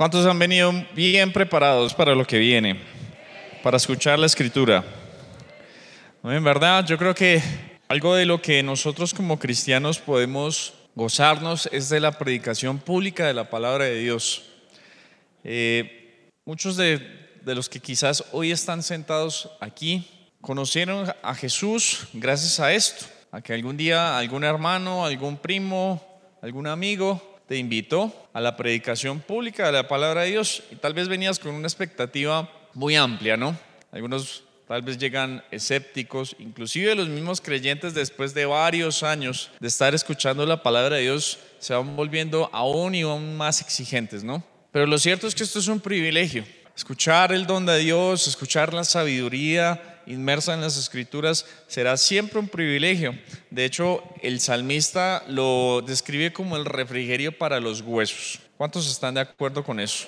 ¿Cuántos han venido bien preparados para lo que viene? Para escuchar la escritura. En verdad, yo creo que algo de lo que nosotros como cristianos podemos gozarnos es de la predicación pública de la palabra de Dios. Eh, muchos de, de los que quizás hoy están sentados aquí conocieron a Jesús gracias a esto, a que algún día algún hermano, algún primo, algún amigo te invitó a la predicación pública de la palabra de Dios y tal vez venías con una expectativa muy amplia, ¿no? Algunos tal vez llegan escépticos, inclusive los mismos creyentes después de varios años de estar escuchando la palabra de Dios se van volviendo aún y aún más exigentes, ¿no? Pero lo cierto es que esto es un privilegio. Escuchar el don de Dios, escuchar la sabiduría inmersa en las escrituras será siempre un privilegio. De hecho, el salmista lo describe como el refrigerio para los huesos. ¿Cuántos están de acuerdo con eso?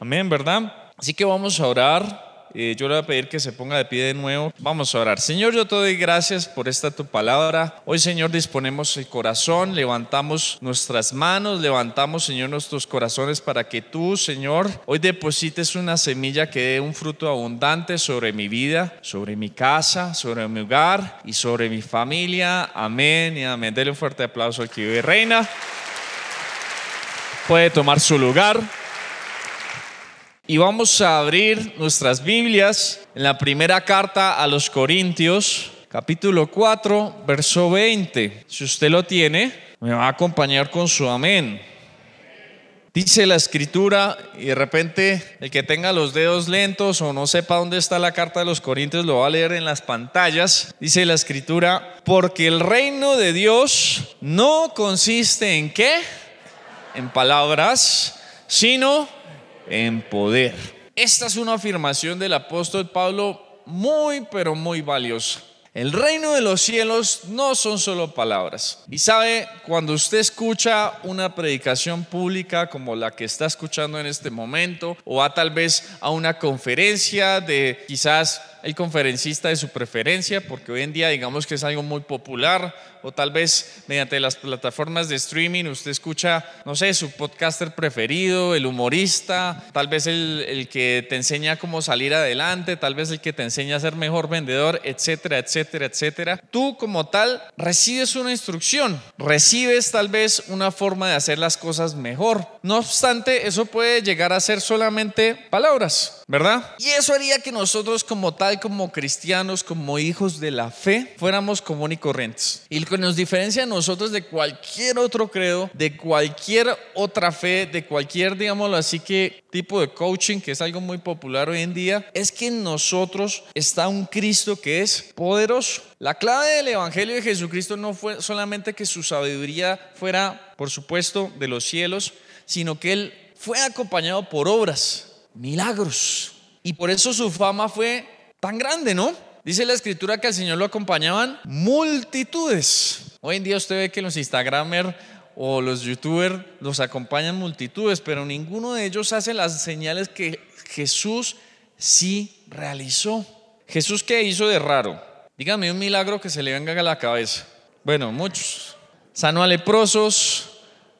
Amén, ¿verdad? Así que vamos a orar eh, yo le voy a pedir que se ponga de pie de nuevo. Vamos a orar. Señor, yo te doy gracias por esta tu palabra. Hoy, Señor, disponemos el corazón, levantamos nuestras manos, levantamos, Señor, nuestros corazones para que tú, Señor, hoy deposites una semilla que dé un fruto abundante sobre mi vida, sobre mi casa, sobre mi hogar y sobre mi familia. Amén y amén. Dele un fuerte aplauso al que vive reina. Puede tomar su lugar. Y vamos a abrir nuestras Biblias en la primera carta a los Corintios, capítulo 4, verso 20. Si usted lo tiene, me va a acompañar con su amén. Dice la escritura y de repente el que tenga los dedos lentos o no sepa dónde está la carta de los Corintios lo va a leer en las pantallas. Dice la escritura, porque el reino de Dios no consiste en qué? En palabras, sino en poder. Esta es una afirmación del apóstol Pablo muy, pero muy valiosa. El reino de los cielos no son solo palabras. Y sabe, cuando usted escucha una predicación pública como la que está escuchando en este momento, o va tal vez a una conferencia de quizás el conferencista de su preferencia, porque hoy en día digamos que es algo muy popular, o tal vez mediante las plataformas de streaming usted escucha, no sé, su podcaster preferido, el humorista, tal vez el, el que te enseña cómo salir adelante, tal vez el que te enseña a ser mejor vendedor, etcétera, etcétera, etcétera. Tú como tal recibes una instrucción, recibes tal vez una forma de hacer las cosas mejor. No obstante, eso puede llegar a ser solamente palabras, ¿verdad? Y eso haría que nosotros como tal, como cristianos, como hijos de la fe, fuéramos común y corrientes. Y lo que nos diferencia a nosotros de cualquier otro credo, de cualquier otra fe, de cualquier, digámoslo así, que tipo de coaching, que es algo muy popular hoy en día, es que en nosotros está un Cristo que es poderoso. La clave del Evangelio de Jesucristo no fue solamente que su sabiduría fuera, por supuesto, de los cielos, sino que Él fue acompañado por obras, milagros. Y por eso su fama fue tan grande, ¿no? Dice la escritura que al Señor lo acompañaban multitudes. Hoy en día usted ve que los Instagramers o los youtubers los acompañan multitudes, pero ninguno de ellos hace las señales que Jesús sí realizó. Jesús qué hizo de raro? Dígame un milagro que se le venga a la cabeza. Bueno, muchos. Sanó a leprosos,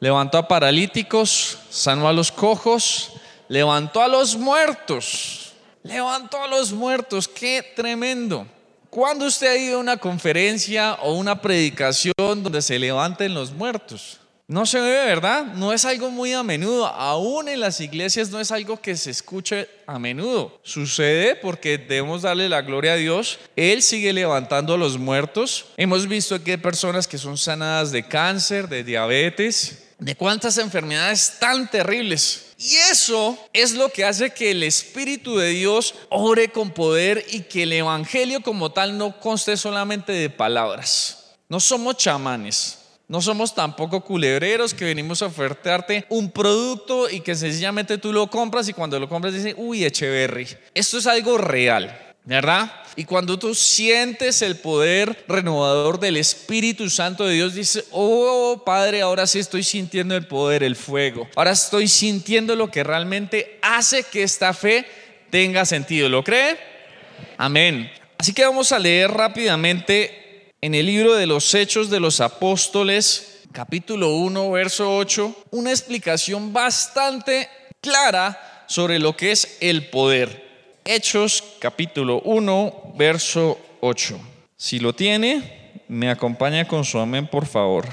levantó a paralíticos, sanó a los cojos, levantó a los muertos levantó a los muertos, qué tremendo. ¿Cuándo usted ha ido a una conferencia o una predicación donde se levanten los muertos? No se ve, ¿verdad? No es algo muy a menudo. Aún en las iglesias no es algo que se escuche a menudo. Sucede porque debemos darle la gloria a Dios. Él sigue levantando a los muertos. Hemos visto que hay personas que son sanadas de cáncer, de diabetes, de cuántas enfermedades tan terribles. Y eso es lo que hace que el Espíritu de Dios ore con poder y que el Evangelio como tal no conste solamente de palabras. No somos chamanes. No somos tampoco culebreros que venimos a ofertarte un producto y que sencillamente tú lo compras y cuando lo compras dices, uy, Echeverry. Esto es algo real. ¿Verdad? Y cuando tú sientes el poder renovador del Espíritu Santo de Dios, dices, oh Padre, ahora sí estoy sintiendo el poder, el fuego. Ahora estoy sintiendo lo que realmente hace que esta fe tenga sentido. ¿Lo cree? Amén. Así que vamos a leer rápidamente en el libro de los Hechos de los Apóstoles, capítulo 1, verso 8, una explicación bastante clara sobre lo que es el poder. Hechos capítulo 1, verso 8. Si lo tiene, me acompaña con su amén, por favor.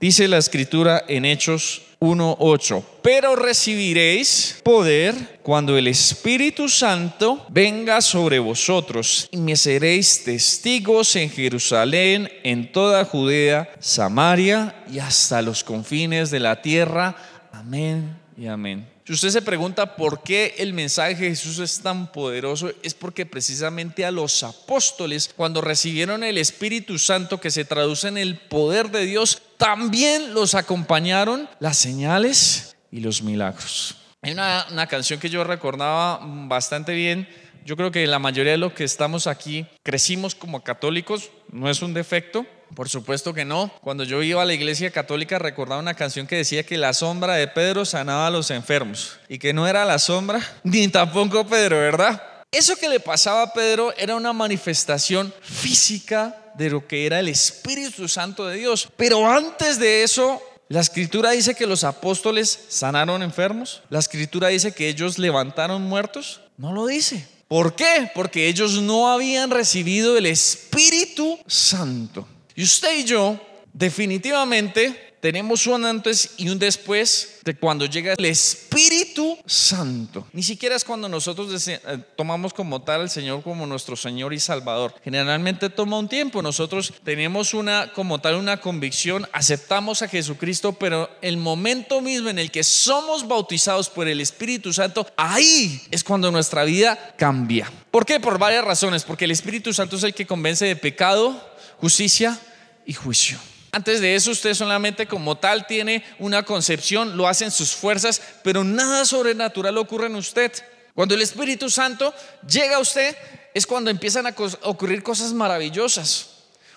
Dice la escritura en Hechos 1.8, pero recibiréis poder cuando el Espíritu Santo venga sobre vosotros y me seréis testigos en Jerusalén, en toda Judea, Samaria y hasta los confines de la tierra. Amén y amén. Si usted se pregunta por qué el mensaje de Jesús es tan poderoso, es porque precisamente a los apóstoles, cuando recibieron el Espíritu Santo que se traduce en el poder de Dios, también los acompañaron las señales y los milagros. Hay una, canción que yo recordaba bastante bien. Yo creo que la mayoría de los que estamos aquí crecimos como católicos, no es un defecto, por supuesto que no. Cuando yo iba a la iglesia católica recordaba una canción que decía que la sombra de Pedro sanaba a los enfermos y que no era la sombra ni tampoco Pedro, ¿verdad? Eso que le pasaba a Pedro era una manifestación física de lo que era el Espíritu Santo de Dios. Pero antes de eso, la escritura dice que los apóstoles sanaron enfermos. La escritura dice que ellos levantaron muertos. No lo dice. ¿Por qué? Porque ellos no habían recibido el Espíritu Santo. Y usted y yo definitivamente tenemos un antes y un después de cuando llega el Espíritu Santo. Ni siquiera es cuando nosotros eh, tomamos como tal al Señor como nuestro Señor y Salvador. Generalmente toma un tiempo. Nosotros tenemos una como tal una convicción, aceptamos a Jesucristo, pero el momento mismo en el que somos bautizados por el Espíritu Santo, ahí es cuando nuestra vida cambia. ¿Por qué? Por varias razones. Porque el Espíritu Santo es el que convence de pecado, justicia y juicio. Antes de eso usted solamente como tal tiene una concepción, lo hacen sus fuerzas, pero nada sobrenatural ocurre en usted. Cuando el Espíritu Santo llega a usted es cuando empiezan a ocurrir cosas maravillosas.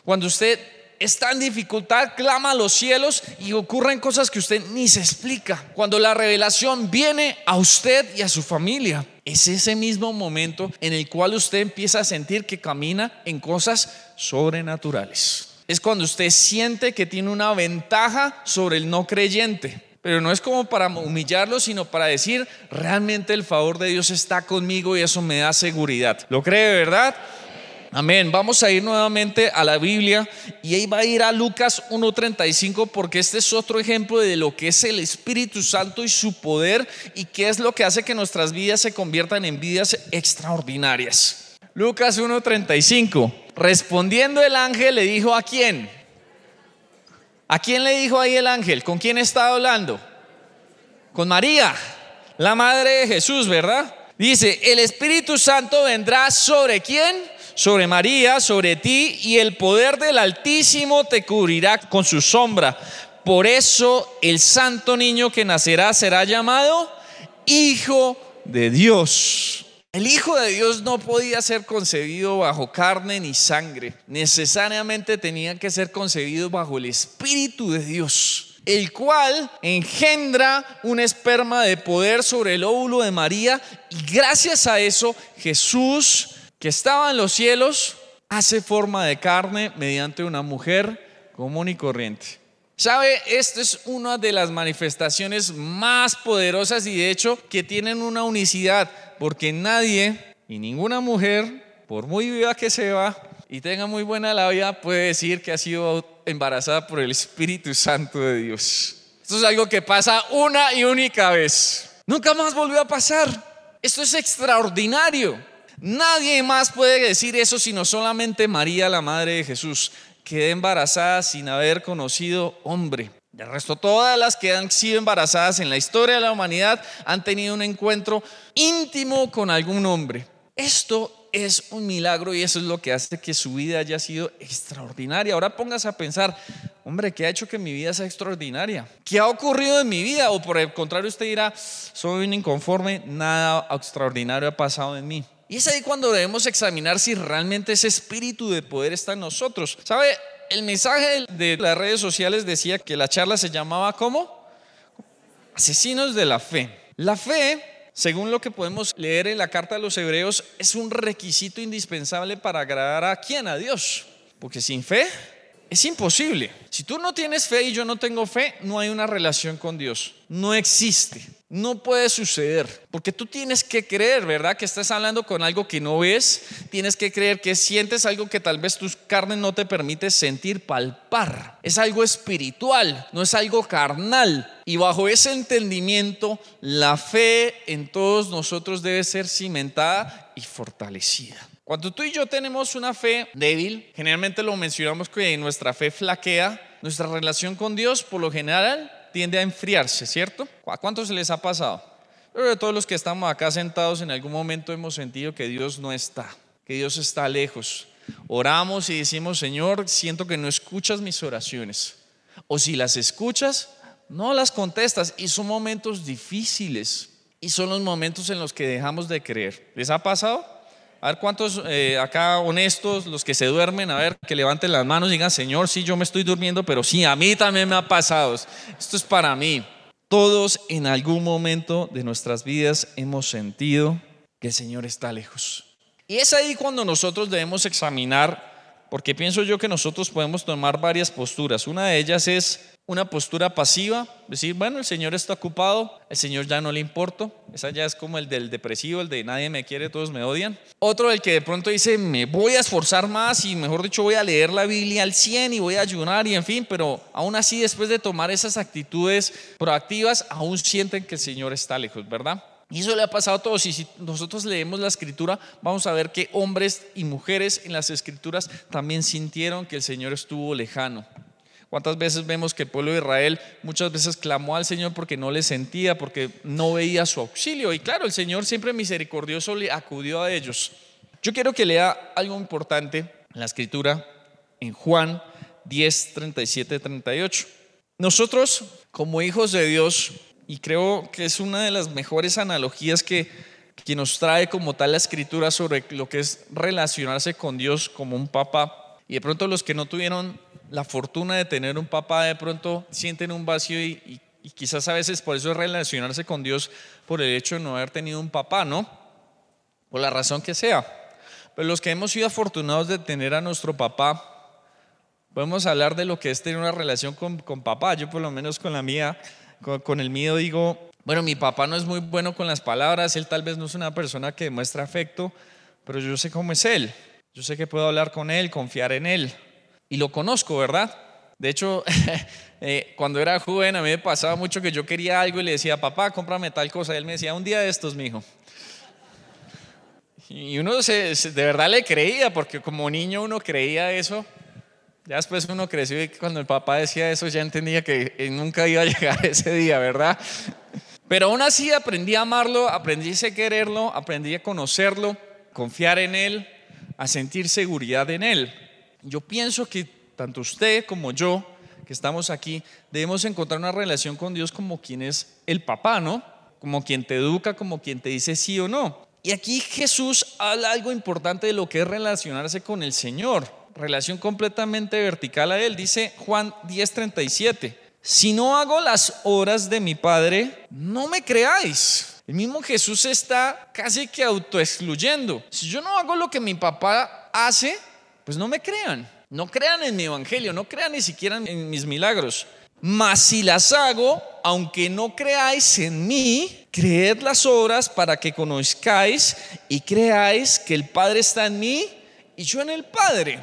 Cuando usted está en dificultad, clama a los cielos y ocurren cosas que usted ni se explica. Cuando la revelación viene a usted y a su familia, es ese mismo momento en el cual usted empieza a sentir que camina en cosas sobrenaturales es cuando usted siente que tiene una ventaja sobre el no creyente. Pero no es como para humillarlo, sino para decir, realmente el favor de Dios está conmigo y eso me da seguridad. ¿Lo cree, verdad? Amén. Vamos a ir nuevamente a la Biblia y ahí va a ir a Lucas 1.35 porque este es otro ejemplo de lo que es el Espíritu Santo y su poder y qué es lo que hace que nuestras vidas se conviertan en vidas extraordinarias. Lucas 1.35. Respondiendo el ángel le dijo a quién. ¿A quién le dijo ahí el ángel? ¿Con quién estaba hablando? Con María, la madre de Jesús, ¿verdad? Dice, el Espíritu Santo vendrá sobre quién? Sobre María, sobre ti, y el poder del Altísimo te cubrirá con su sombra. Por eso el santo niño que nacerá será llamado Hijo de Dios. El Hijo de Dios no podía ser concebido bajo carne ni sangre, necesariamente tenía que ser concebido bajo el Espíritu de Dios, el cual engendra un esperma de poder sobre el óvulo de María y gracias a eso Jesús, que estaba en los cielos, hace forma de carne mediante una mujer común y corriente. ¿Sabe? Esta es una de las manifestaciones más poderosas y de hecho que tienen una unicidad, porque nadie y ninguna mujer, por muy viva que sea y tenga muy buena la vida, puede decir que ha sido embarazada por el Espíritu Santo de Dios. Esto es algo que pasa una y única vez. Nunca más volvió a pasar. Esto es extraordinario. Nadie más puede decir eso sino solamente María, la Madre de Jesús quedé embarazada sin haber conocido hombre. De resto, todas las que han sido embarazadas en la historia de la humanidad han tenido un encuentro íntimo con algún hombre. Esto es un milagro y eso es lo que hace que su vida haya sido extraordinaria. Ahora póngase a pensar, hombre, ¿qué ha hecho que mi vida sea extraordinaria? ¿Qué ha ocurrido en mi vida? O por el contrario, usted dirá, soy un inconforme, nada extraordinario ha pasado en mí. Y es ahí cuando debemos examinar si realmente ese espíritu de poder está en nosotros. ¿Sabe? El mensaje de las redes sociales decía que la charla se llamaba ¿cómo? Asesinos de la fe. La fe, según lo que podemos leer en la carta de los hebreos, es un requisito indispensable para agradar a quién? A Dios. Porque sin fe es imposible. Si tú no tienes fe y yo no tengo fe, no hay una relación con Dios. No existe. No puede suceder, porque tú tienes que creer, ¿verdad? Que estás hablando con algo que no ves, tienes que creer que sientes algo que tal vez tus carnes no te permite sentir, palpar. Es algo espiritual, no es algo carnal. Y bajo ese entendimiento, la fe en todos nosotros debe ser cimentada y fortalecida. Cuando tú y yo tenemos una fe débil, generalmente lo mencionamos que nuestra fe flaquea, nuestra relación con Dios por lo general tiende a enfriarse, ¿cierto? ¿A cuántos les ha pasado? Pero de todos los que estamos acá sentados en algún momento hemos sentido que Dios no está, que Dios está lejos. Oramos y decimos, Señor, siento que no escuchas mis oraciones. O si las escuchas, no las contestas. Y son momentos difíciles. Y son los momentos en los que dejamos de creer. ¿Les ha pasado? A ver cuántos eh, acá honestos, los que se duermen, a ver, que levanten las manos y digan, Señor, sí, yo me estoy durmiendo, pero sí, a mí también me ha pasado. Esto es para mí. Todos en algún momento de nuestras vidas hemos sentido que el Señor está lejos. Y es ahí cuando nosotros debemos examinar, porque pienso yo que nosotros podemos tomar varias posturas. Una de ellas es una postura pasiva, decir, bueno, el Señor está ocupado, el Señor ya no le importo. Esa ya es como el del depresivo, el de nadie me quiere, todos me odian. Otro, el que de pronto dice, me voy a esforzar más y mejor dicho voy a leer la Biblia al 100 y voy a ayunar y en fin, pero aún así después de tomar esas actitudes proactivas, aún sienten que el Señor está lejos, ¿verdad? Y eso le ha pasado a todos. Y si nosotros leemos la escritura, vamos a ver que hombres y mujeres en las escrituras también sintieron que el Señor estuvo lejano. ¿Cuántas veces vemos que el pueblo de Israel muchas veces clamó al Señor porque no le sentía, porque no veía su auxilio? Y claro, el Señor siempre misericordioso le acudió a ellos. Yo quiero que lea algo importante en la escritura en Juan 10, 37, 38. Nosotros, como hijos de Dios, y creo que es una de las mejores analogías que, que nos trae como tal la escritura sobre lo que es relacionarse con Dios como un papá. Y de pronto los que no tuvieron la fortuna de tener un papá de pronto sienten un vacío y, quizás a veces por eso es relacionarse con Dios por el hecho de no haber tenido un papá, ¿no? Por la razón que sea. Pero los que hemos sido afortunados de tener a nuestro papá, podemos hablar de lo que es tener una relación con, papá. Yo por lo menos con la mía, con, con el mío digo, bueno, mi papá no es muy bueno con las palabras, él tal vez no es una persona que demuestra afecto, pero yo sé cómo es él. Yo sé que puedo hablar con él, confiar en él y lo conozco, ¿verdad? De hecho, eh, cuando era joven a mí me pasaba mucho que yo quería algo y le decía, papá, cómprame tal cosa. Y él me decía, un día de estos, mi hijo. Y uno de verdad le creía, porque como niño uno creía eso. Ya después uno creció y cuando el papá decía eso ya entendía que nunca iba a llegar ese día, ¿verdad? Pero aún así aprendí a amarlo, aprendí a quererlo, aprendí a conocerlo, confiar en él, a sentir seguridad en él. Yo pienso que tanto usted como yo, que estamos aquí, debemos encontrar una relación con Dios como quien es el papá, ¿no? Como quien te educa, como quien te dice sí o no. Y aquí Jesús habla algo importante de lo que es relacionarse con el Señor, relación completamente vertical a Él. Dice Juan 10:37, si no hago las horas de mi Padre, no me creáis. El mismo Jesús está casi que autoexcluyendo. Si yo no hago lo que mi papá hace, pues no me crean. No crean en mi evangelio, no crean ni siquiera en mis milagros. Mas si las hago, aunque no creáis en mí, creed las obras para que conozcáis y creáis que el Padre está en mí y yo en el Padre.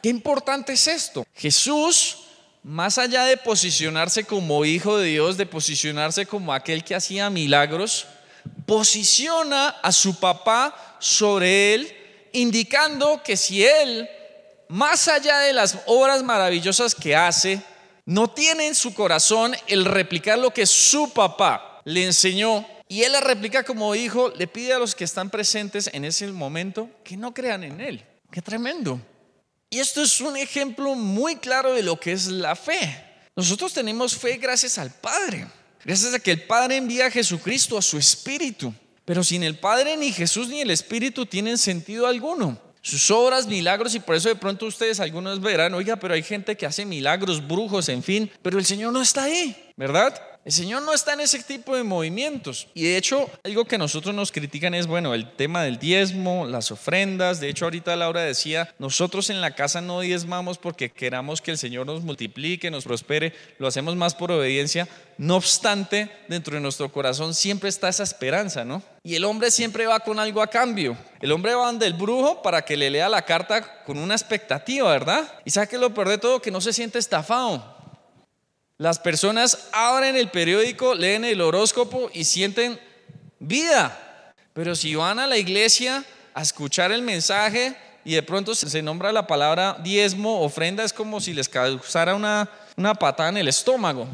Qué importante es esto. Jesús, más allá de posicionarse como hijo de Dios, de posicionarse como aquel que hacía milagros, posiciona a su papá sobre él, indicando que si él más allá de las obras maravillosas que hace, no tiene en su corazón el replicar lo que su papá le enseñó. Y él la replica como hijo, le pide a los que están presentes en ese momento que no crean en él. Qué tremendo. Y esto es un ejemplo muy claro de lo que es la fe. Nosotros tenemos fe gracias al Padre, gracias a que el Padre envía a Jesucristo, a su Espíritu. Pero sin el Padre ni Jesús ni el Espíritu tienen sentido alguno sus obras, milagros, y por eso de pronto ustedes algunos verán, oiga, pero hay gente que hace milagros, brujos, en fin, pero el Señor no está ahí, ¿verdad? El Señor no está en ese tipo de movimientos. Y de hecho, algo que nosotros nos critican es, bueno, el tema del diezmo, las ofrendas. De hecho, ahorita Laura decía, nosotros en la casa no diezmamos porque queramos que el Señor nos multiplique, nos prospere. Lo hacemos más por obediencia. No obstante, dentro de nuestro corazón siempre está esa esperanza, ¿no? Y el hombre siempre va con algo a cambio. El hombre va del brujo para que le lea la carta con una expectativa, ¿verdad? Y sabe que lo peor de todo, que no se siente estafado. Las personas abren el periódico, leen el horóscopo y sienten vida. Pero si van a la iglesia a escuchar el mensaje y de pronto se nombra la palabra diezmo, ofrenda, es como si les causara una, una patada en el estómago.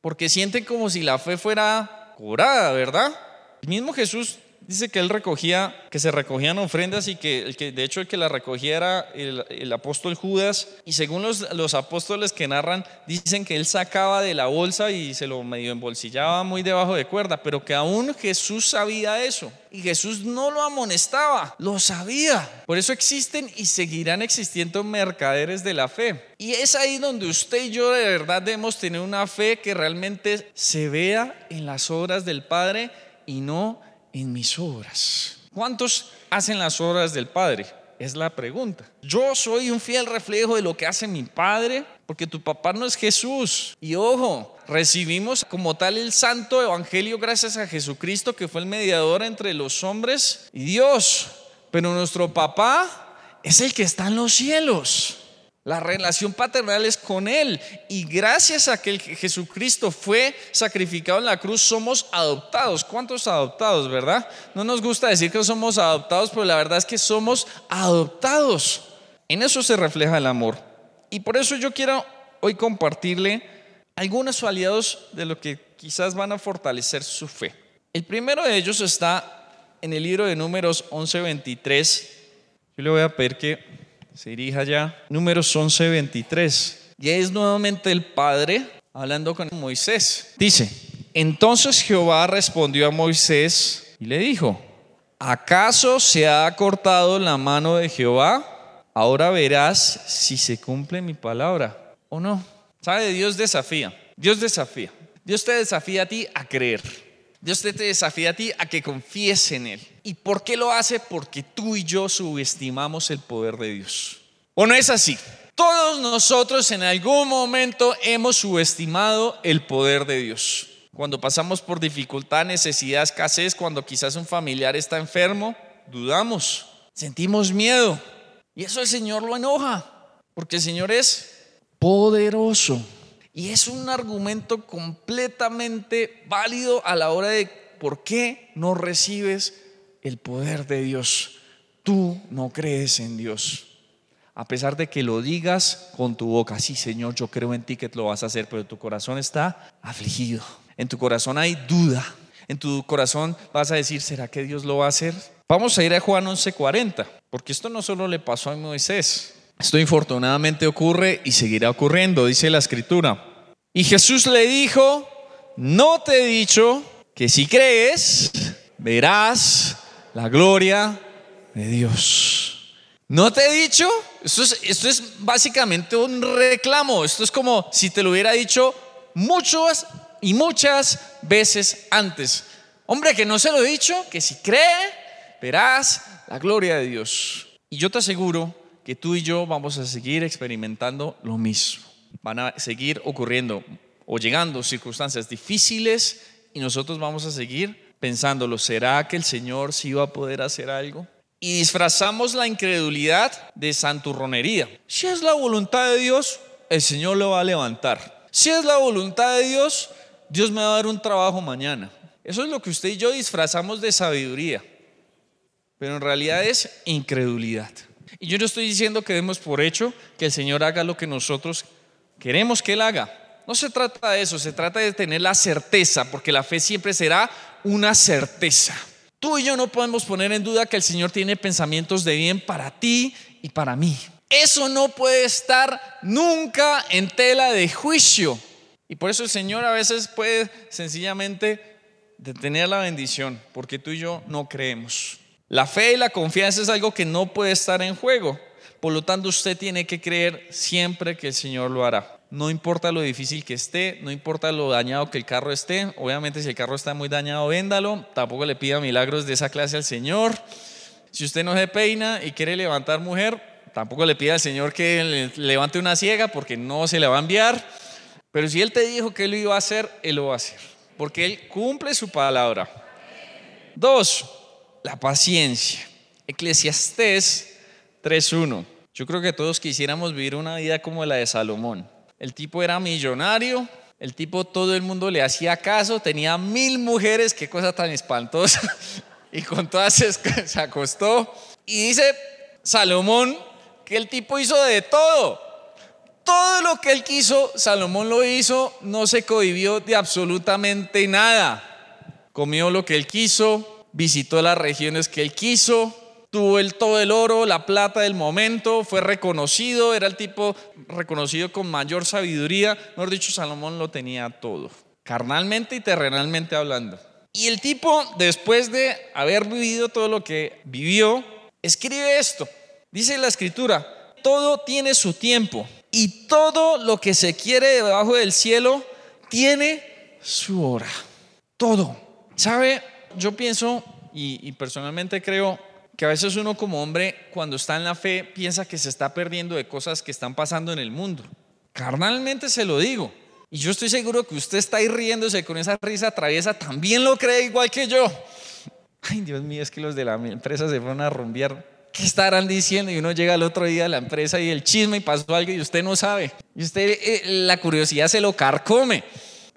Porque sienten como si la fe fuera curada, ¿verdad? El mismo Jesús dice que él recogía, que se recogían ofrendas y que, el que de hecho el que la recogía era el, apóstol Judas. Y según los, los, apóstoles que narran, dicen que él sacaba de la bolsa y se lo medio embolsillaba muy debajo de cuerda, pero que aún Jesús sabía eso. Y Jesús no lo amonestaba, lo sabía. Por eso existen y seguirán existiendo mercaderes de la fe. Y es ahí donde usted y yo de verdad debemos tener una fe que realmente se vea en las obras del Padre y no en mis obras. ¿Cuántos hacen las obras del Padre? Es la pregunta. Yo soy un fiel reflejo de lo que hace mi Padre, porque tu papá no es Jesús. Y ojo, recibimos como tal el santo evangelio gracias a Jesucristo, que fue el mediador entre los hombres y Dios. Pero nuestro papá es el que está en los cielos. La relación paternal es con Él. Y gracias a que Jesucristo fue sacrificado en la cruz, somos adoptados. ¿Cuántos adoptados, verdad? No nos gusta decir que somos adoptados, pero la verdad es que somos adoptados. En eso se refleja el amor. Y por eso yo quiero hoy compartirle algunos aliados de lo que quizás van a fortalecer su fe. El primero de ellos está en el libro de Números 11:23. Yo le voy a pedir que se dirija ya. Números 11, 23. Y es nuevamente el Padre hablando con Moisés. Dice, entonces Jehová respondió a Moisés y le dijo, ¿acaso se ha cortado la mano de Jehová? Ahora verás si se cumple mi palabra o no. ¿Sabe? Dios desafía. Dios desafía. Dios te desafía a ti a creer. Dios te desafía a ti a que confíes en Él. ¿Y por qué lo hace? Porque tú y yo subestimamos el poder de Dios. ¿O no es así? Todos nosotros en algún momento hemos subestimado el poder de Dios. Cuando pasamos por dificultad, necesidad, escasez, cuando quizás un familiar está enfermo, dudamos, sentimos miedo. Y eso el Señor lo enoja, porque el Señor es poderoso. Y es un argumento completamente válido a la hora de por qué no recibes el poder de Dios. Tú no crees en Dios. A pesar de que lo digas con tu boca, sí Señor, yo creo en ti que lo vas a hacer, pero tu corazón está afligido. En tu corazón hay duda. En tu corazón vas a decir, ¿será que Dios lo va a hacer? Vamos a ir a Juan 11:40, porque esto no solo le pasó a Moisés, esto infortunadamente ocurre y seguirá ocurriendo, dice la escritura. Y Jesús le dijo, no te he dicho que si crees, verás la gloria de Dios. ¿No te he dicho? Esto es, básicamente un reclamo. Esto es como si te lo hubiera dicho muchas y muchas veces antes. Hombre, que no se lo he dicho, que si cree, verás la gloria de Dios. Y yo te aseguro que tú y yo vamos a seguir experimentando lo mismo. Van a seguir ocurriendo o llegando circunstancias difíciles y nosotros vamos a seguir pensándolo. ¿Será que el Señor sí va a poder hacer algo? Y disfrazamos la incredulidad de santurronería. Si es la voluntad de Dios, el Señor lo va a levantar. Si es la voluntad de Dios, Dios me va a dar un trabajo mañana. Eso es lo que usted y yo disfrazamos de sabiduría. Pero en realidad es incredulidad. Y yo no estoy diciendo que demos por hecho que el Señor haga lo que nosotros queremos que Él haga. No se trata de eso, se trata de tener la certeza, porque la fe siempre será una certeza. Tú y yo no podemos poner en duda que el Señor tiene pensamientos de bien para ti y para mí. Eso no puede estar nunca en tela de juicio. Y por eso el Señor a veces puede sencillamente detener la bendición, porque tú y yo no creemos. La fe y la confianza es algo que no puede estar en juego. Por lo tanto, usted tiene que creer siempre que el Señor lo hará. no importa lo difícil que esté, no importa lo dañado que el carro esté. Obviamente si el carro está muy dañado, véndalo. Tampoco le pida milagros de esa clase al Señor. Si usted no se peina y quiere levantar mujer, tampoco le pida al Señor que levante una ciega porque no se le va a enviar. Pero si Él te dijo que Él lo iba a hacer, Él lo va a hacer. Porque Él cumple su palabra. Dos, la paciencia. Eclesiastés 3.1. Yo creo que todos quisiéramos vivir una vida como la de Salomón. El tipo era millonario, el tipo todo el mundo le hacía caso, tenía mil mujeres, qué cosa tan espantosa. y con todas se, se acostó. Y dice Salomón que el tipo hizo de todo. Todo lo que él quiso, Salomón lo hizo, no se cohibió de absolutamente nada. Comió lo que él quiso, visitó las regiones que él quiso, tuvo el, todo el oro, la plata del momento, fue reconocido, era el tipo reconocido con mayor sabiduría. Mejor dicho, Salomón lo tenía todo, carnalmente y terrenalmente hablando. Y el tipo, después de haber vivido todo lo que vivió, escribe esto. Dice la escritura, todo tiene su tiempo y todo lo que se quiere debajo del cielo tiene su hora. Todo. ¿Sabe? Yo pienso y, y personalmente creo que a veces uno como hombre cuando está en la fe piensa que se está perdiendo de cosas que están pasando en el mundo. Carnalmente se lo digo. Y yo estoy seguro que usted está ahí riéndose con esa risa traviesa, también lo cree igual que yo. Ay, Dios mío, es que los de la empresa se fueron a rumbear. ¿Qué estarán diciendo? Y uno llega al otro día a la empresa y el chisme y pasó algo y usted no sabe. Y usted, eh, la curiosidad se lo carcome.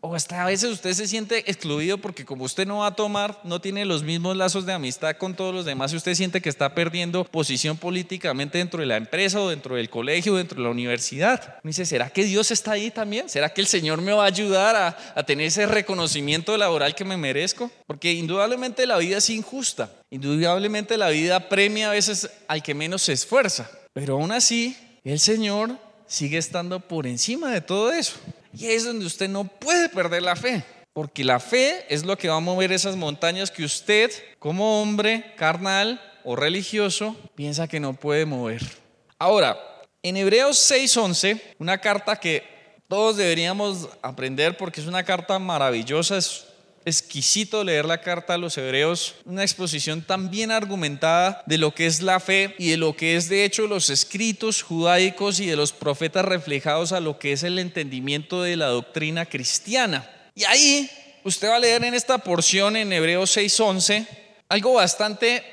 O hasta a veces usted se siente excluido porque como usted no va a tomar, no tiene los mismos lazos de amistad con todos los demás y usted siente que está perdiendo posición políticamente dentro de la empresa o dentro del colegio o dentro de la universidad. Me dice, ¿será que Dios está ahí también? ¿Será que el Señor me va a ayudar a, a tener ese reconocimiento laboral que me merezco? Porque indudablemente la vida es injusta. Indudablemente la vida premia a veces al que menos se esfuerza. Pero aún así, el Señor sigue estando por encima de todo eso. Y es donde usted no puede perder la fe, porque la fe es lo que va a mover esas montañas que usted, como hombre carnal o religioso, piensa que no puede mover. Ahora, en Hebreos 6:11, una carta que todos deberíamos aprender porque es una carta maravillosa, es exquisito leer la carta a los hebreos, una exposición tan bien argumentada de lo que es la fe y de lo que es de hecho los escritos judaicos y de los profetas reflejados a lo que es el entendimiento de la doctrina cristiana. Y ahí usted va a leer en esta porción en Hebreos 6:11 algo bastante,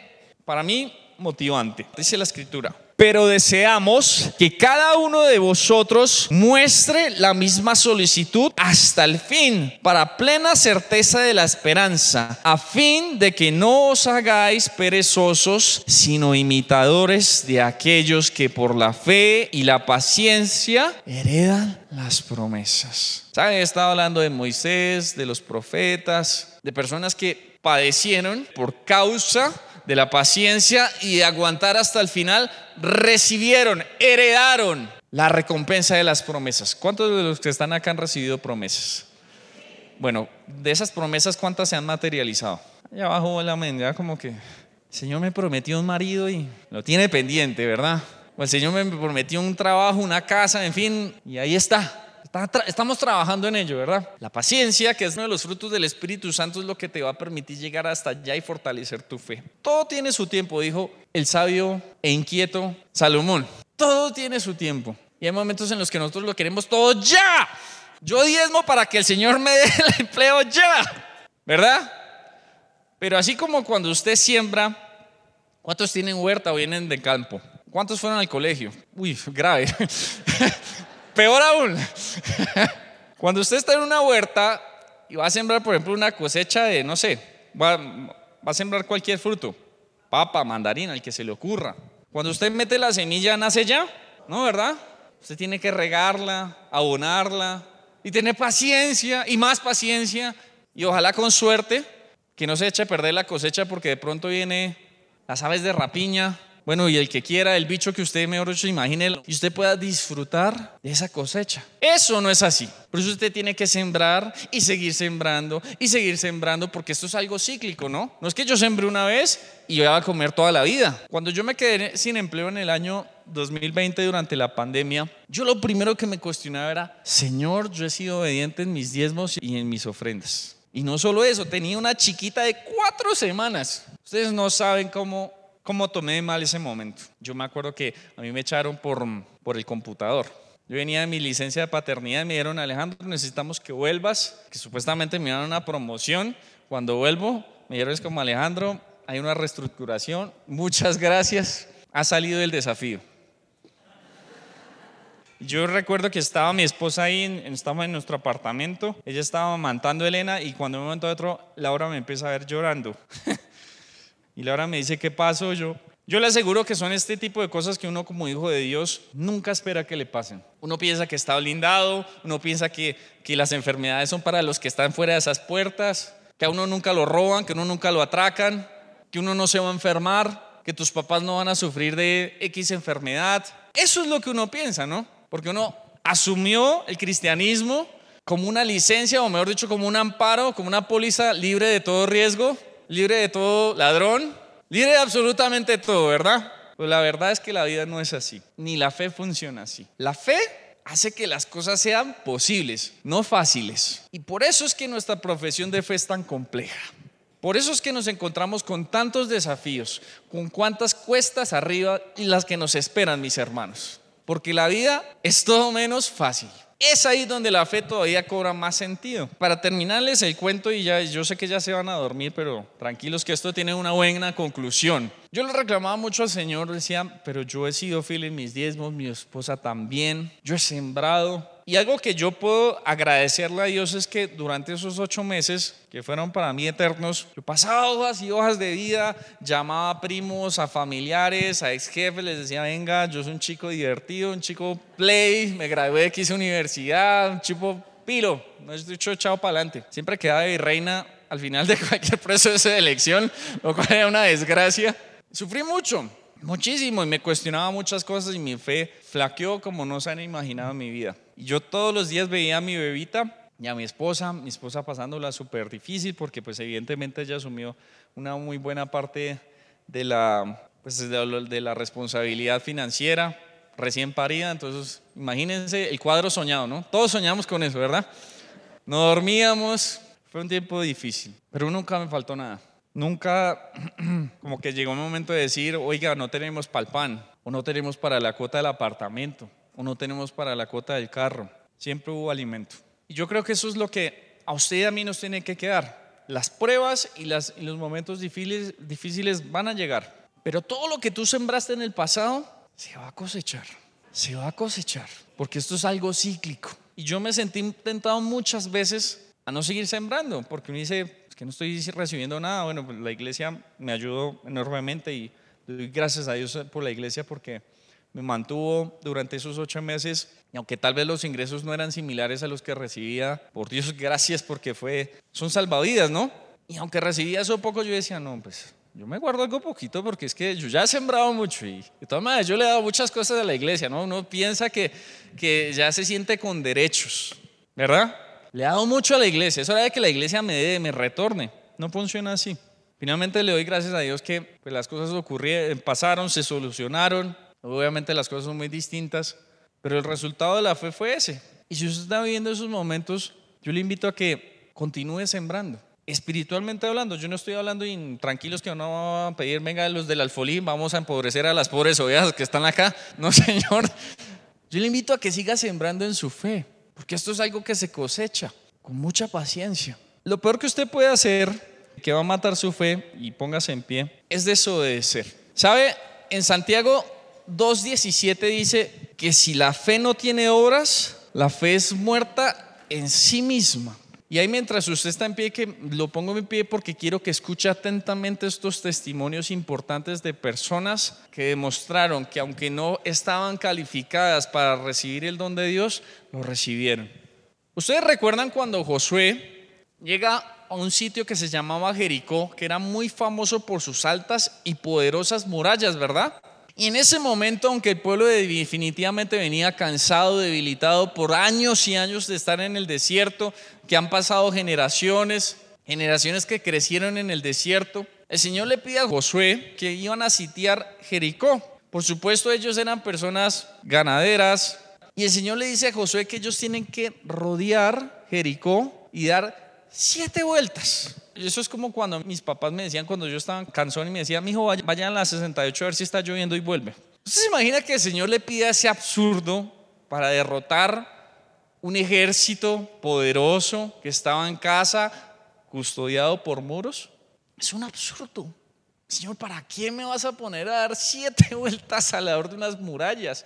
para mí, motivante. Dice la escritura pero deseamos que cada uno de vosotros muestre la misma solicitud hasta el fin, para plena certeza de la esperanza, a fin de que no os hagáis perezosos, sino imitadores de aquellos que por la fe y la paciencia heredan las promesas. ¿Saben? He estado hablando de Moisés, de los profetas, de personas que padecieron por causa de la paciencia y de aguantar hasta el final, recibieron, heredaron la recompensa de las promesas. ¿Cuántos de los que están acá han recibido promesas? Bueno, de esas promesas, ¿cuántas se han materializado? Allá abajo la mente, como que el Señor me prometió un marido y lo tiene pendiente, ¿verdad? O el Señor me prometió un trabajo, una casa, en fin, y ahí está. Estamos trabajando en ello, ¿verdad? La paciencia, que es uno de los frutos del Espíritu Santo, es lo que te va a permitir llegar hasta allá y fortalecer tu fe. Todo tiene su tiempo, dijo el sabio e inquieto Salomón. Todo tiene su tiempo. Y hay momentos en los que nosotros lo queremos todo ya. Yo diezmo para que el Señor me dé el empleo ya, ¿verdad? Pero así como cuando usted siembra, ¿cuántos tienen huerta o vienen de campo? ¿Cuántos fueron al colegio? Uy, grave. Peor aún, cuando usted está en una huerta y va a sembrar, por ejemplo, una cosecha de, no sé, va, a sembrar cualquier fruto, papa, mandarina, el que se le ocurra. Cuando usted mete la semilla, nace ya, ¿no? ¿Verdad? Usted tiene que regarla, abonarla y tener paciencia y más paciencia y ojalá con suerte que no se eche a perder la cosecha porque de pronto viene las aves de rapiña bueno, y el que quiera, el bicho que usted mejor dicho imagine, y usted pueda disfrutar de esa cosecha. Eso no es así. Por eso usted tiene que sembrar y seguir sembrando y seguir sembrando, porque esto es algo cíclico, ¿no? No es que yo sembré una vez y yo iba a comer toda la vida. Cuando yo me quedé sin empleo en el año 2020 durante la pandemia, yo lo primero que me cuestionaba era, Señor, yo he sido obediente en mis diezmos y en mis ofrendas. Y no solo eso, tenía una chiquita de cuatro semanas. Ustedes no saben cómo, cómo tomé mal ese momento. Yo me acuerdo que a mí me echaron por, por el computador. Yo venía de mi licencia de paternidad y me dijeron, Alejandro, necesitamos que vuelvas, que supuestamente me dieron una promoción. Cuando vuelvo, me dijeron, es como Alejandro, hay una reestructuración, muchas gracias, ha salido el desafío. Yo recuerdo que estaba mi esposa ahí, estaba en nuestro apartamento, ella estaba amantando a Elena y cuando un momento a otro Laura me empieza a ver llorando. y Laura me dice, ¿qué pasó? Yo, yo le aseguro que son este tipo de cosas que uno como hijo de Dios nunca espera que le pasen. Uno piensa que está blindado, uno piensa que, que las enfermedades son para los que están fuera de esas puertas, que a uno nunca lo roban, que uno nunca lo atracan, que uno no se va a enfermar, que tus papás no van a sufrir de X enfermedad. Eso es lo que uno piensa, ¿no? porque uno asumió el cristianismo como una licencia, o mejor dicho, como un amparo, como una póliza libre de todo riesgo, libre de todo ladrón, libre de absolutamente todo, ¿verdad? Pues la verdad es que la vida no es así, ni la fe funciona así. La fe hace que las cosas sean posibles, no fáciles. Y por eso es que nuestra profesión de fe es tan compleja. Por eso es que nos encontramos con tantos desafíos, con cuántas cuestas arriba y las que nos esperan, mis hermanos porque la vida es todo menos fácil. Es ahí donde la fe todavía cobra más sentido. Para terminarles el cuento, y ya yo sé que ya se van a dormir, pero tranquilos que esto tiene una buena conclusión. Yo le reclamaba mucho al Señor, decía, pero yo he sido fiel en mis diezmos, mi esposa también, yo he sembrado. Y algo que yo puedo agradecerle a Dios es que durante esos ocho meses, que fueron para mí eternos, yo pasaba hojas y hojas de vida, llamaba a primos, a familiares, a ex jefes, les decía, venga, yo soy un chico divertido, un chico play, me gradué de quise universidad, un chico pilo, no estoy echado para adelante. Siempre quedaba de reina al final de cualquier proceso de elección, lo cual era una desgracia. Sufrí mucho, muchísimo, y me cuestionaba muchas cosas y mi fe flaqueó como no se han imaginado en mi vida. Y yo todos los días veía a mi bebita y a mi esposa, mi esposa pasándola súper difícil porque pues evidentemente ella asumió una muy buena parte de la, pues, de la responsabilidad financiera, recién parida, entonces imagínense el cuadro soñado, ¿no? Todos soñamos con eso, ¿verdad? No dormíamos, fue un tiempo difícil, pero nunca me faltó nada. Nunca como que llegó un momento de decir, oiga, no tenemos para el pan, o no tenemos para la cuota del apartamento, o no tenemos para la cuota del carro. Siempre hubo alimento. Y yo creo que eso es lo que a usted y a mí nos tiene que quedar. Las pruebas y, las, y los momentos difíciles, difíciles van a llegar. Pero todo lo que tú sembraste en el pasado se va a cosechar. Se va a cosechar. Porque esto es algo cíclico. Y yo me sentí tentado muchas veces a no seguir sembrando, porque me dice, que no estoy recibiendo nada. Bueno, pues la iglesia me ayudó enormemente y doy gracias a Dios por la iglesia porque me mantuvo durante esos ocho meses. Y aunque tal vez los ingresos no eran similares a los que recibía, por Dios, gracias porque fue, son salvavidas, ¿no? Y aunque recibía eso poco, yo decía, no, pues yo me guardo algo poquito porque es que yo ya he sembrado mucho y de todas maneras yo le he dado muchas cosas a la iglesia, ¿no? Uno piensa que, que ya se siente con derechos, ¿verdad? Le he dado mucho a la iglesia. Es hora de que la iglesia me dé, me retorne. No funciona así. Finalmente le doy gracias a Dios que pues, las cosas ocurrieron, pasaron, se solucionaron. Obviamente las cosas son muy distintas, pero el resultado de la fe fue ese. Y si usted está viviendo esos momentos, yo le invito a que continúe sembrando. Espiritualmente hablando, yo no estoy hablando y tranquilos que no van a pedir, venga, los del alfolí, vamos a empobrecer a las pobres ovejas que están acá. No, Señor. Yo le invito a que siga sembrando en su fe. Porque esto es algo que se cosecha con mucha paciencia. Lo peor que usted puede hacer, que va a matar su fe y póngase en pie, es desobedecer. ¿Sabe? En Santiago 2.17 dice que si la fe no tiene obras, la fe es muerta en sí misma. Y ahí mientras usted está en pie, que lo pongo en pie porque quiero que escuche atentamente estos testimonios importantes de personas que demostraron que aunque no estaban calificadas para recibir el don de Dios, lo recibieron. Ustedes recuerdan cuando Josué llega a un sitio que se llamaba Jericó, que era muy famoso por sus altas y poderosas murallas, ¿verdad? Y en ese momento, aunque el pueblo definitivamente venía cansado, debilitado por años y años de estar en el desierto, que han pasado generaciones, generaciones que crecieron en el desierto, el Señor le pide a Josué que iban a sitiar Jericó. Por supuesto, ellos eran personas ganaderas. Y el Señor le dice a Josué que ellos tienen que rodear Jericó y dar siete vueltas. Eso es como cuando mis papás me decían, cuando yo estaba cansón y me decían, mi hijo, vaya a la 68 a ver si está lloviendo y vuelve. ¿Usted se imagina que el Señor le pida ese absurdo para derrotar un ejército poderoso que estaba en casa, custodiado por muros? Es un absurdo. Señor, ¿para qué me vas a poner a dar siete vueltas alrededor de unas murallas?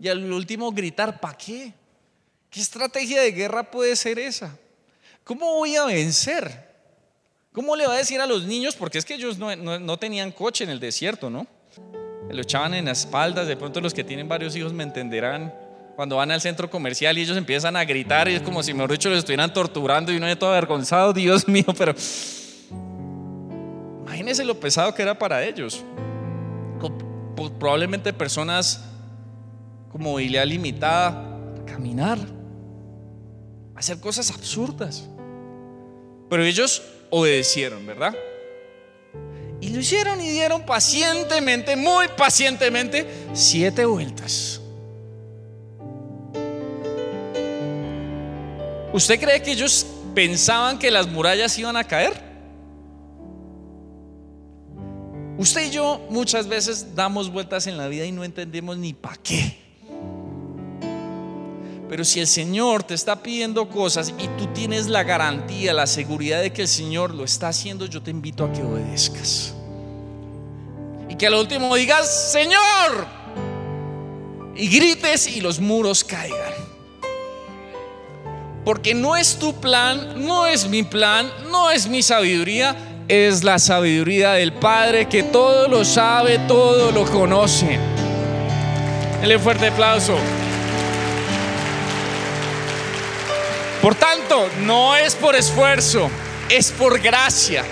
Y al último gritar, ¿para qué? ¿Qué estrategia de guerra puede ser esa? ¿Cómo voy a vencer? ¿Cómo le va a decir a los niños? Porque es que ellos no, tenían coche en el desierto, ¿no? Lo echaban en las espaldas, de pronto los que tienen varios hijos me entenderán. Cuando van al centro comercial y ellos empiezan a gritar y es como si, mejor dicho, los estuvieran torturando y uno ya todo avergonzado, Dios mío, pero Imagínense lo pesado que era para ellos. Probablemente personas con movilidad limitada, caminar, hacer cosas absurdas. Pero ellos obedecieron, ¿verdad? Y lo hicieron y dieron pacientemente, muy pacientemente, siete vueltas. ¿Usted cree que ellos pensaban que las murallas iban a caer? Usted y yo muchas veces damos vueltas en la vida y no entendemos ni para qué. Pero si el Señor te está pidiendo cosas y tú tienes la garantía, la seguridad de que el Señor lo está haciendo, yo te invito a que obedezcas. Y que al último digas, Señor, y grites y los muros caigan. Porque no es tu plan, no es mi plan, no es mi sabiduría, es la sabiduría del Padre que todo lo sabe, todo lo conoce. Dele fuerte aplauso. Por tanto, no es por esfuerzo, es por gracia.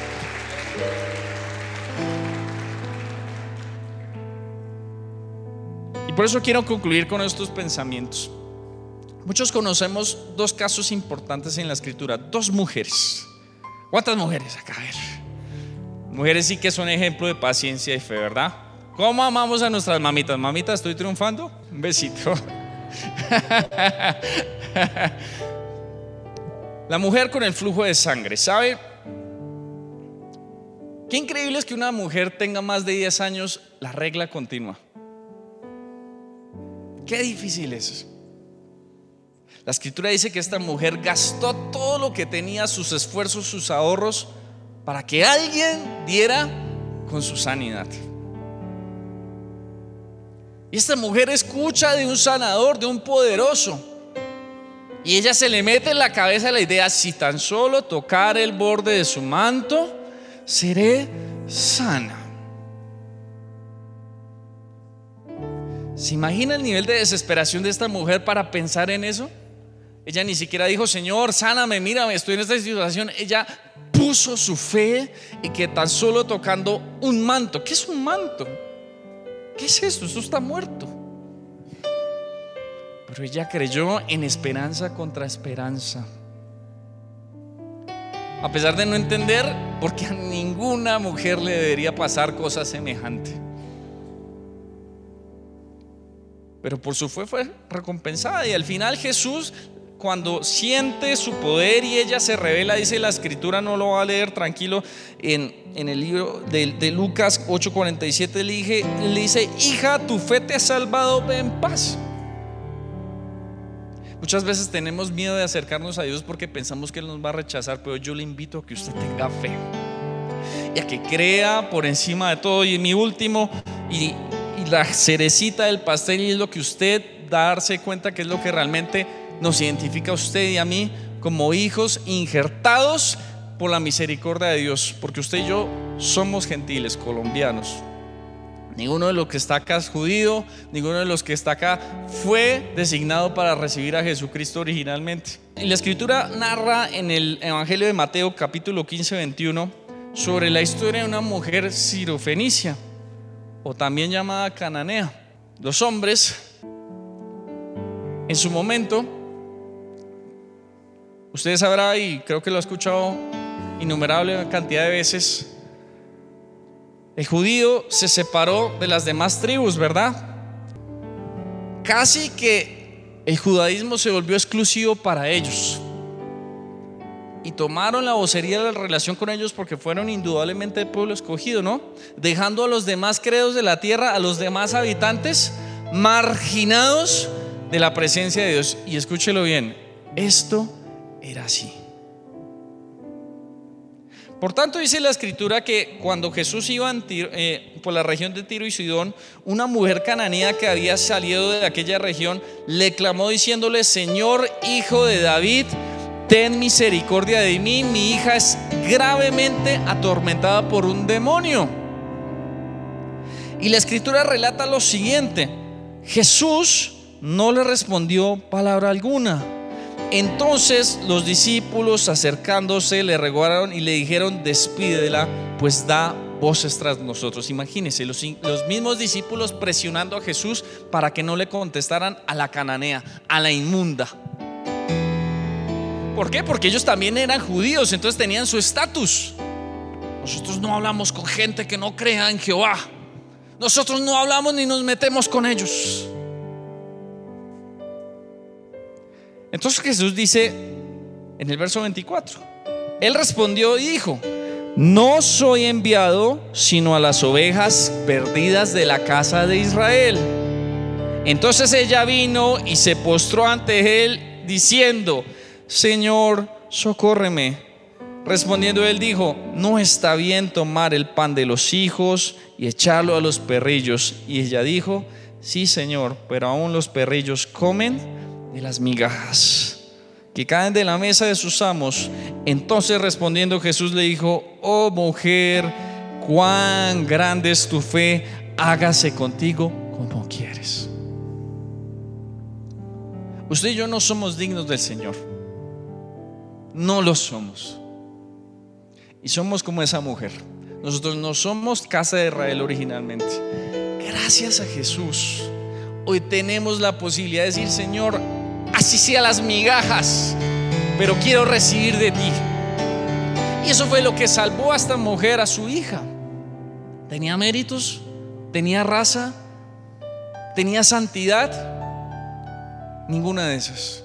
Y por eso quiero concluir con estos pensamientos. Muchos conocemos dos casos importantes en la escritura, dos mujeres. ¿Cuántas mujeres acá? A ver. Mujeres sí que son ejemplo de paciencia y fe, ¿verdad? ¿Cómo amamos a nuestras mamitas? Mamita, ¿estoy triunfando? Un besito. La mujer con el flujo de sangre, ¿sabe? Qué increíble es que una mujer tenga más de 10 años la regla continua. Qué difícil es eso. La escritura dice que esta mujer gastó todo lo que tenía, sus esfuerzos, sus ahorros, para que alguien diera con su sanidad. Y esta mujer escucha de un sanador, de un poderoso. Y ella se le mete en la cabeza la idea, si tan solo tocar el borde de su manto, seré sana. ¿Se imagina el nivel de desesperación de esta mujer para pensar en eso? Ella ni siquiera dijo, Señor, sáname, mírame, estoy en esta situación. Ella puso su fe y que tan solo tocando un manto. ¿Qué es un manto? ¿Qué es esto? Esto está muerto. Pero ella creyó en esperanza contra esperanza. A pesar de no entender, porque a ninguna mujer le debería pasar cosa semejante. Pero por su fe fue recompensada y al final Jesús cuando siente su poder y ella se revela, dice la escritura, no lo va a leer tranquilo, en, el libro de, Lucas 8:47 le, dije, le dice, hija, tu fe te ha salvado, ve en paz. Muchas veces tenemos miedo de acercarnos a Dios porque pensamos que Él nos va a rechazar, pero yo le invito a que usted tenga fe y a que crea por encima de todo. Y mi último, y, la cerecita del pastel, y es lo que usted darse cuenta que es lo que realmente nos identifica a usted y a mí como hijos injertados por la misericordia de Dios, porque usted y yo somos gentiles, colombianos. Ninguno de los que está acá es judío, ninguno de los que está acá fue designado para recibir a Jesucristo originalmente. Y la escritura narra en el Evangelio de Mateo capítulo 15, 21 sobre la historia de una mujer sirofenicia. o también llamada Cananea. Los hombres, en su momento, ustedes sabrán, y creo que lo ha escuchado innumerable cantidad de veces, el judío se separó de las demás tribus, ¿verdad? Casi que el judaísmo se volvió exclusivo para ellos. Y tomaron la vocería de la relación con ellos porque fueron indudablemente el pueblo escogido, ¿no? Dejando a los demás credos de la tierra, a los demás habitantes, marginados de la presencia de Dios. Y escúchelo bien, esto era así. Por tanto, dice la escritura que cuando Jesús iba eh, por la región de Tiro y Sidón, una mujer cananea que había salido de aquella región le clamó diciéndole, Señor, hijo de David, ten misericordia de mí, mi hija es gravemente atormentada por un demonio. Y la escritura relata lo siguiente, Jesús no le respondió palabra alguna. Entonces los discípulos acercándose le regaron y le dijeron, despídela, pues da voces tras nosotros. Imagínense, los, los, mismos discípulos presionando a Jesús para que no le contestaran a la cananea, a la inmunda. ¿Por qué? Porque ellos también eran judíos, entonces tenían su estatus. Nosotros no hablamos con gente que no crea en Jehová. Nosotros no hablamos ni nos metemos con ellos. Entonces Jesús dice en el verso 24, Él respondió y dijo, no soy enviado sino a las ovejas perdidas de la casa de Israel. Entonces ella vino y se postró ante él diciendo, Señor, socórreme. Respondiendo él dijo, no está bien tomar el pan de los hijos y echarlo a los perrillos. Y ella dijo, sí, Señor, pero aún los perrillos comen de las migajas que caen de la mesa de sus amos. Entonces respondiendo Jesús le dijo, oh mujer, cuán grande es tu fe, hágase contigo como quieres. Usted y yo no somos dignos del Señor. No lo somos. Y somos como esa mujer. Nosotros no somos casa de Israel originalmente. Gracias a Jesús. Hoy tenemos la posibilidad de decir, Señor, así sea las migajas, pero quiero recibir de ti. Y eso fue lo que salvó a esta mujer, a su hija. Tenía méritos, tenía raza, tenía santidad, ninguna de esas.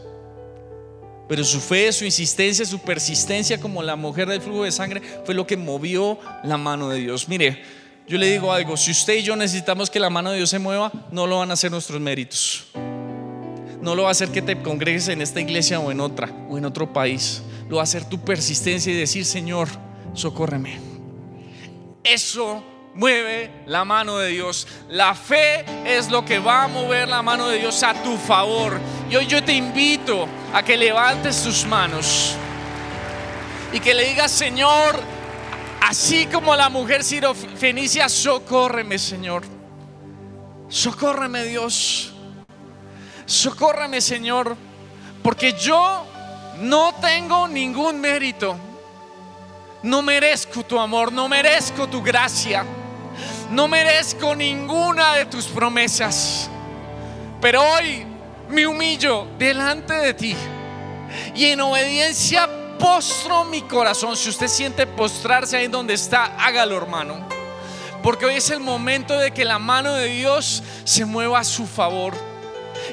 Pero su fe, su insistencia, su persistencia como la mujer del flujo de sangre fue lo que movió la mano de Dios. Mire, yo le digo algo, si usted y yo necesitamos que la mano de Dios se mueva, no lo van a hacer nuestros méritos no lo va a hacer que te congregues en esta iglesia o en otra o en otro país. Lo va a hacer tu persistencia y decir, Señor, socórreme. Eso mueve la mano de Dios. La fe es lo que va a mover la mano de Dios a tu favor. Y hoy yo te invito a que levantes tus manos y que le digas, Señor, así como la mujer Fenicia, socórreme, Señor. Socórreme, Dios. Socórrame, Señor, porque yo no tengo ningún mérito. No merezco tu amor, no merezco tu gracia, no merezco ninguna de tus promesas. Pero hoy me humillo delante de ti y en obediencia postro mi corazón. Si usted siente postrarse ahí donde está, hágalo, hermano. Porque hoy es el momento de que la mano de Dios se mueva a su favor.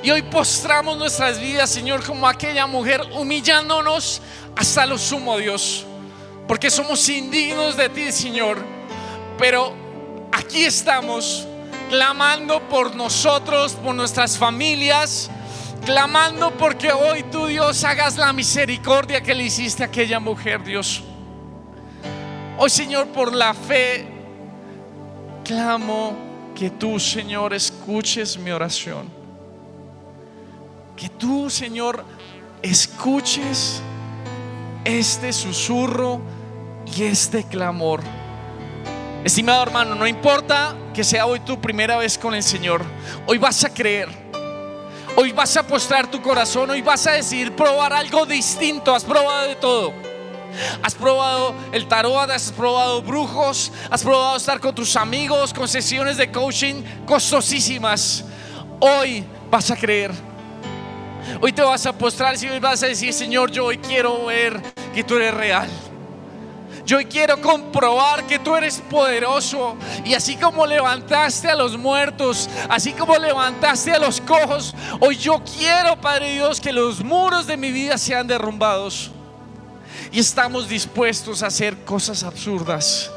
Y hoy postramos nuestras vidas, Señor, como aquella mujer, humillándonos hasta lo sumo, Dios. Porque somos indignos de ti, Señor. Pero aquí estamos, clamando por nosotros, por nuestras familias, clamando porque hoy tú, Dios, hagas la misericordia que le hiciste a aquella mujer, Dios. Hoy, Señor, por la fe, clamo que tú, Señor, escuches mi oración que tú, Señor, escuches este susurro y este clamor. Estimado hermano, no importa que sea hoy tu primera vez con el Señor, hoy vas a creer, hoy vas a postrar tu corazón, hoy vas a decidir probar algo distinto, has probado de todo, Has probado el tarot, has probado brujos, has probado estar con tus amigos, con sesiones de coaching costosísimas. Hoy vas a creer. Hoy te vas a postrar y vas a decir, Señor, yo hoy quiero ver que tú eres real. Yo hoy quiero comprobar que tú eres poderoso. Y así como levantaste a los muertos, así como levantaste a los cojos, hoy yo quiero, Padre Dios, que los muros de mi vida sean derrumbados. Y estamos dispuestos a hacer cosas absurdas,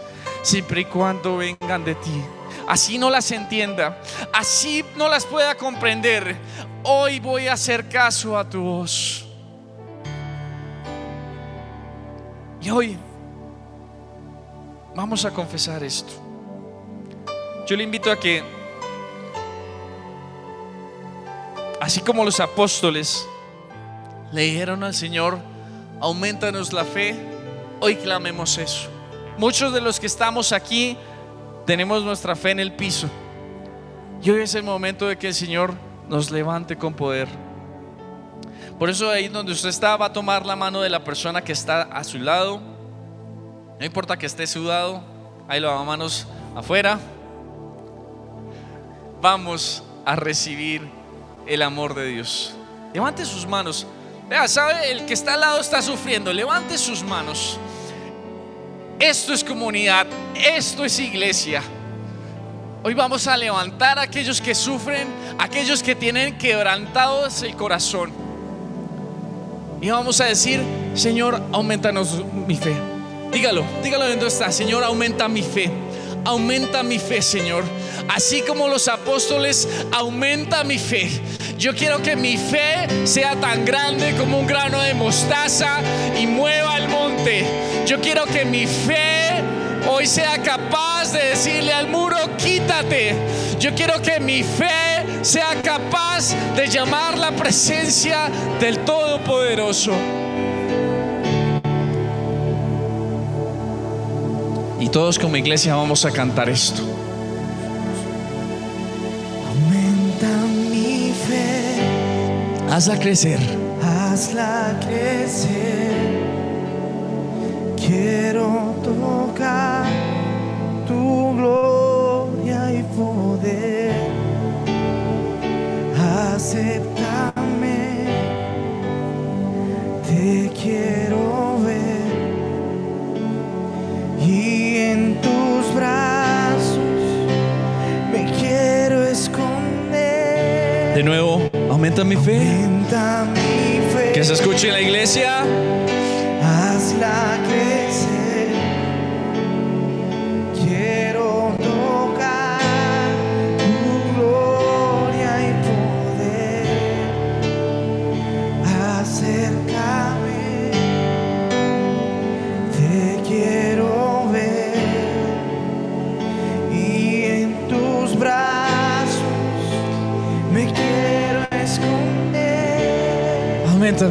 siempre y cuando vengan de ti. Así no las entienda, así no las pueda comprender. Hoy voy a hacer caso a tu voz. Y hoy Vamos a confesar esto. Yo le invito a que, así como los apóstoles le dijeron al Señor, aumentanos la fe, hoy clamemos eso. Muchos de los que estamos aquí tenemos nuestra fe en el piso. Y hoy es el momento de que el Señor nos levante con poder. Por eso ahí donde usted está va a tomar la mano de la persona que está a su lado no importa que esté sudado, ahí lo manos afuera. Vamos a recibir el amor de Dios. Levante sus manos. Vea, sabe, el que está al lado está sufriendo. Levante sus manos. Esto es comunidad, esto es iglesia. Hoy vamos a levantar a aquellos que sufren, aquellos que tienen quebrantados el corazón. Y vamos a decir, Señor, aumentanos mi fe. Dígalo, dígalo dónde está. Señor, aumenta mi fe. Aumenta mi fe, Señor. Así como los apóstoles, aumenta mi fe. Yo quiero que mi fe sea tan grande como un grano de mostaza y mueva el monte. Yo quiero que mi fe hoy sea capaz de decirle al muro, quítate. Yo quiero que mi fe sea capaz de llamar la presencia del Todopoderoso. Y todos como iglesia vamos a cantar esto. Hazla crecer. Hazla crecer. Quiero tocar tu gloria y poder. Acéptame. Aumenta mi fe. Aumenta mi fe. Que se escuche en la iglesia. Hazla crecer.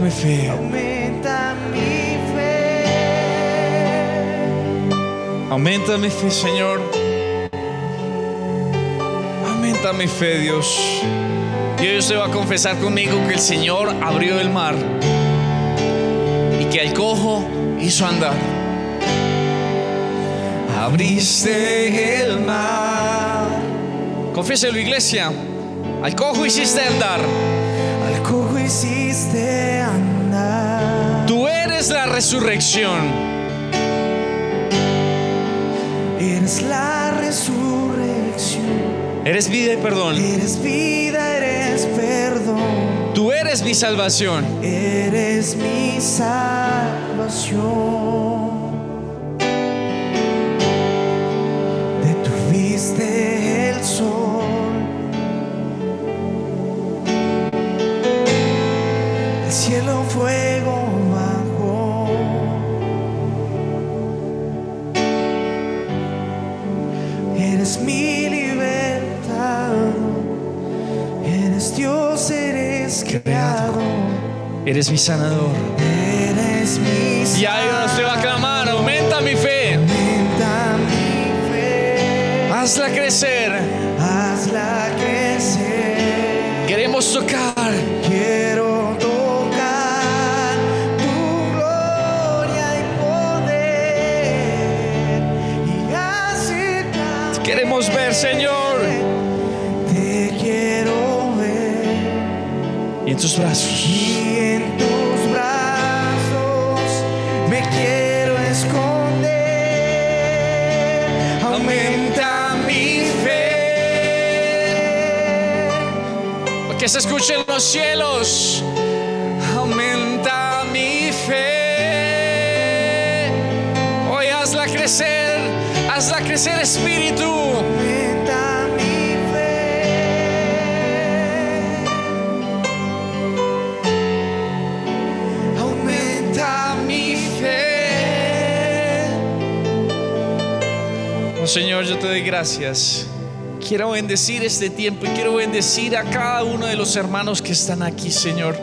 Mi fe. Aumenta mi fe. Aumenta mi fe, Señor. Aumenta mi fe, Dios. Y hoy va a confesar conmigo que el Señor abrió el mar y que al cojo hizo andar. Abriste el mar. Confiéselo, iglesia. Al cojo hiciste andar. Hiciste andar. Tú eres la resurrección. Eres la resurrección. Eres vida y perdón. Eres vida, eres perdón. Tú eres mi salvación. Eres mi salvación. Eres mi sanador. Eres mi sanador. Y ahí usted va a clamar, aumenta mi fe. Hazla crecer. Hazla crecer. Queremos tocar. Quiero tocar tu gloria y poder. Y así Queremos ver, Señor. Te quiero ver. Y en tus brazos. Que se escuche en los cielos. Aumenta mi fe. Hoy hazla crecer. Hazla crecer, Espíritu. Señor, yo te doy gracias. Quiero bendecir este tiempo y quiero bendecir a cada uno de los hermanos que están aquí, Señor.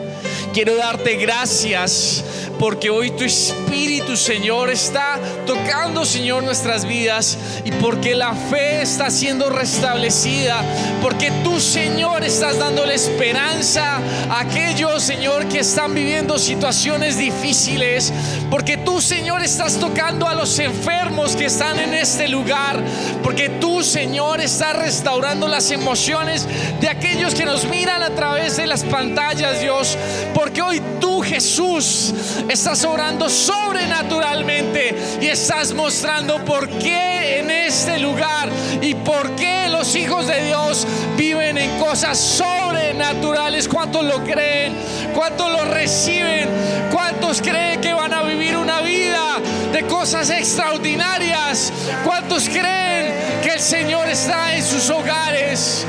Quiero darte gracias porque hoy tu Espíritu, Señor, está tocando, Señor, nuestras vidas y porque la fe está siendo restablecida, porque tú, Señor, estás dándole esperanza a aquellos, Señor, que están viviendo situaciones difíciles, porque tú, Señor, estás tocando a los enfermos que están en este lugar, porque tú, Señor, estás restaurando las emociones de aquellos que nos miran a través de las pantallas, Dios, porque hoy tú, Jesús, estás orando sobrenaturalmente y estás mostrando por qué en este lugar y por qué los hijos de Dios viven en cosas sobrenaturales. ¿Cuántos lo creen? ¿Cuántos lo reciben? ¿Cuántos creen que van a vivir una vida de cosas extraordinarias? ¿Cuántos creen que el Señor está en sus hogares?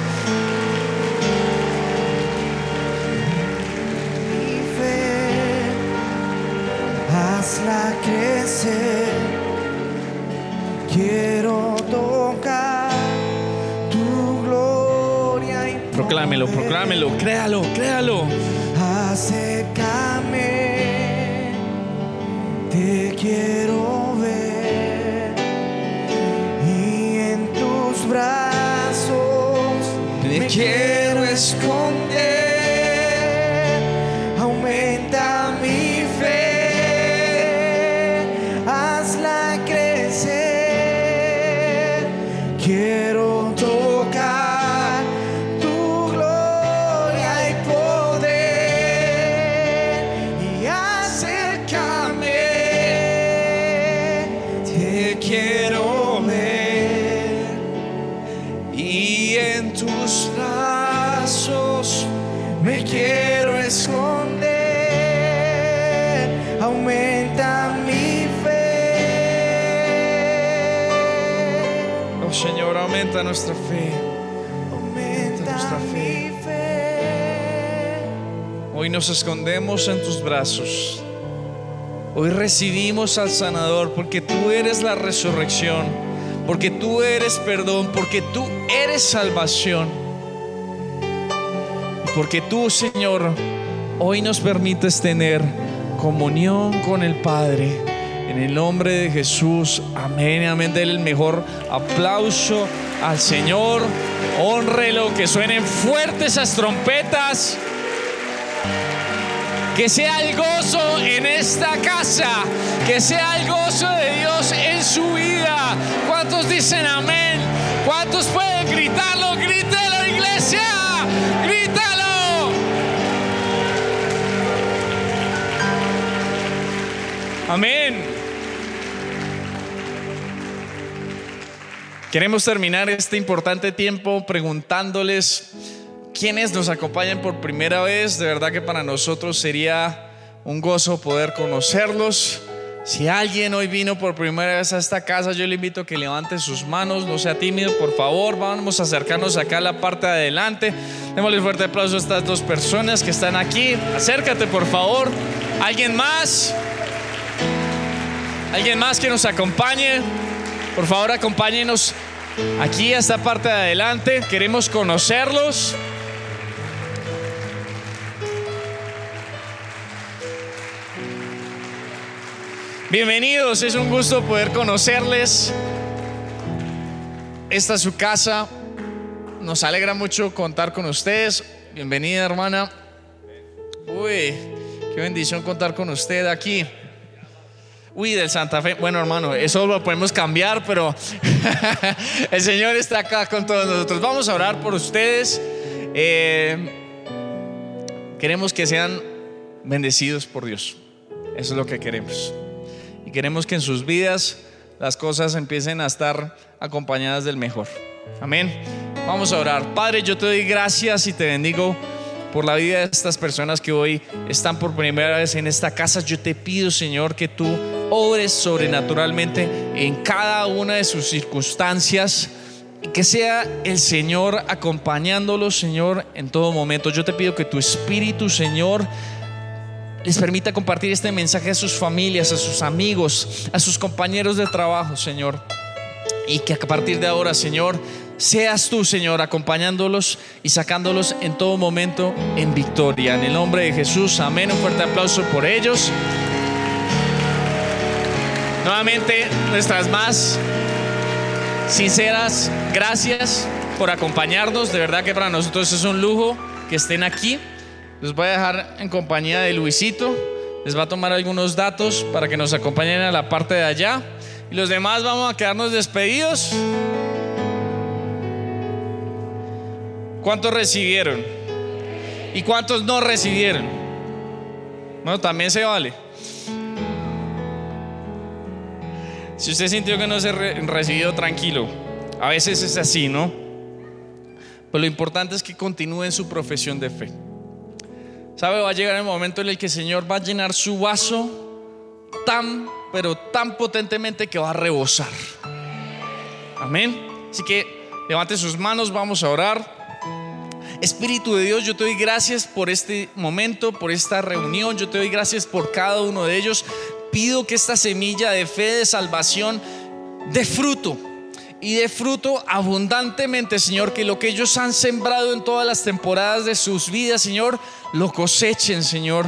Hazla crecer. Quiero tocar tu gloria y Proclámelo, proclámelo, créalo, créalo. Acércame, te quiero ver y en tus brazos Me quiero esconder. Nos escondemos en tus brazos. Hoy recibimos al sanador porque tú eres la resurrección, porque tú eres perdón, porque tú eres salvación. Porque tú, Señor, hoy nos permites tener comunión con el Padre. En el nombre de Jesús, amén, amén. Denle el mejor aplauso al Señor. Honrelo, que suenen fuertes esas trompetas. Que sea el gozo en esta casa. Que sea el gozo de Dios en su vida. ¿Cuántos dicen amén? ¿Cuántos pueden gritarlo? Grítelo, iglesia. Grítalo. Amén. Queremos terminar este importante tiempo preguntándoles quienes nos acompañan por primera vez. De verdad que para nosotros sería un gozo poder conocerlos. Si alguien hoy vino por primera vez a esta casa, yo le invito a que levante sus manos, no sea tímido, por favor. Vamos a acercarnos acá a la parte de adelante. Démosle fuerte aplauso a estas dos personas que están aquí. Acércate, por favor. ¿Alguien más? ¿Alguien más que nos acompañe? Por favor, acompáñenos aquí a esta parte de adelante. Queremos conocerlos. Bienvenidos, es un gusto poder conocerles. Esta es su casa. Nos alegra mucho contar con ustedes. Bienvenida, hermana. Uy, qué bendición contar con usted aquí. Uy, del Santa Fe. Bueno, hermano, eso lo podemos cambiar, pero el Señor está acá con todos nosotros. Vamos a orar por ustedes. Eh, queremos que sean bendecidos por Dios. Eso es lo que queremos. Queremos que en sus vidas las cosas empiecen a estar acompañadas del mejor. Amén. Vamos a orar. Padre, yo te doy gracias y te bendigo por la vida de estas personas que hoy están por primera vez en esta casa. Yo te pido, Señor, que tú obres sobrenaturalmente en cada una de sus circunstancias y que sea el Señor acompañándolos, Señor, en todo momento. Yo te pido que tu Espíritu, Señor, les permita compartir este mensaje a sus familias, a sus amigos, a sus compañeros de trabajo, Señor. Y que a partir de ahora, Señor, seas tú, Señor, acompañándolos y sacándolos en todo momento en victoria. En el nombre de Jesús, amén. Un fuerte aplauso por ellos. Nuevamente, nuestras más sinceras gracias por acompañarnos. De verdad que para nosotros es un lujo que estén aquí. Los voy a dejar en compañía de Luisito. Les va a tomar algunos datos para que nos acompañen a la parte de allá. Y los demás vamos a quedarnos despedidos. ¿Cuántos recibieron? ¿Y cuántos no recibieron? Bueno, también se vale. Si usted sintió que no se re recibió, tranquilo. A veces es así, ¿no? Pero lo importante es que continúe en su profesión de fe. ¿Sabe? Va a llegar el momento en el que el Señor va a llenar su vaso tan, pero tan potentemente que va a rebosar. Amén. Así que levante sus manos, vamos a orar. Espíritu de Dios, yo te doy gracias por este momento, por esta reunión. Yo te doy gracias por cada uno de ellos. Pido que esta semilla de fe, de salvación, dé fruto y de fruto abundantemente, Señor, que lo que ellos han sembrado en todas las temporadas de sus vidas, Señor, lo cosechen, Señor,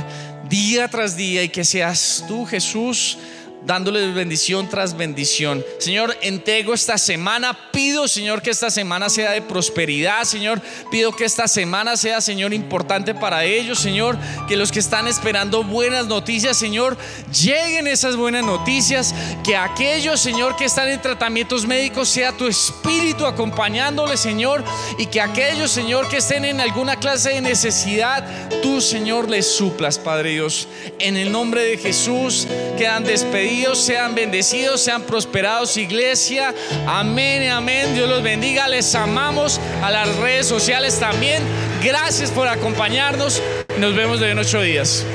día tras día y que seas tú, Jesús, dándoles bendición tras bendición. Señor, entrego esta semana. Pido, Señor, que esta semana sea de prosperidad, Señor. Pido que esta semana sea, Señor, importante para ellos, Señor. Que los que están esperando buenas noticias, Señor, lleguen esas buenas noticias. Que aquellos, Señor, que están en tratamientos médicos, sea tu espíritu acompañándoles, Señor. Y que aquellos, Señor, que estén en alguna clase de necesidad, tú, Señor, les suplas, Padre Dios. En el nombre de Jesús, quedan despedidos sean bendecidos, sean prosperados, iglesia. Amén, amén. Dios los bendiga. Les amamos a las redes sociales también. Gracias por acompañarnos. Nos vemos de en ocho días.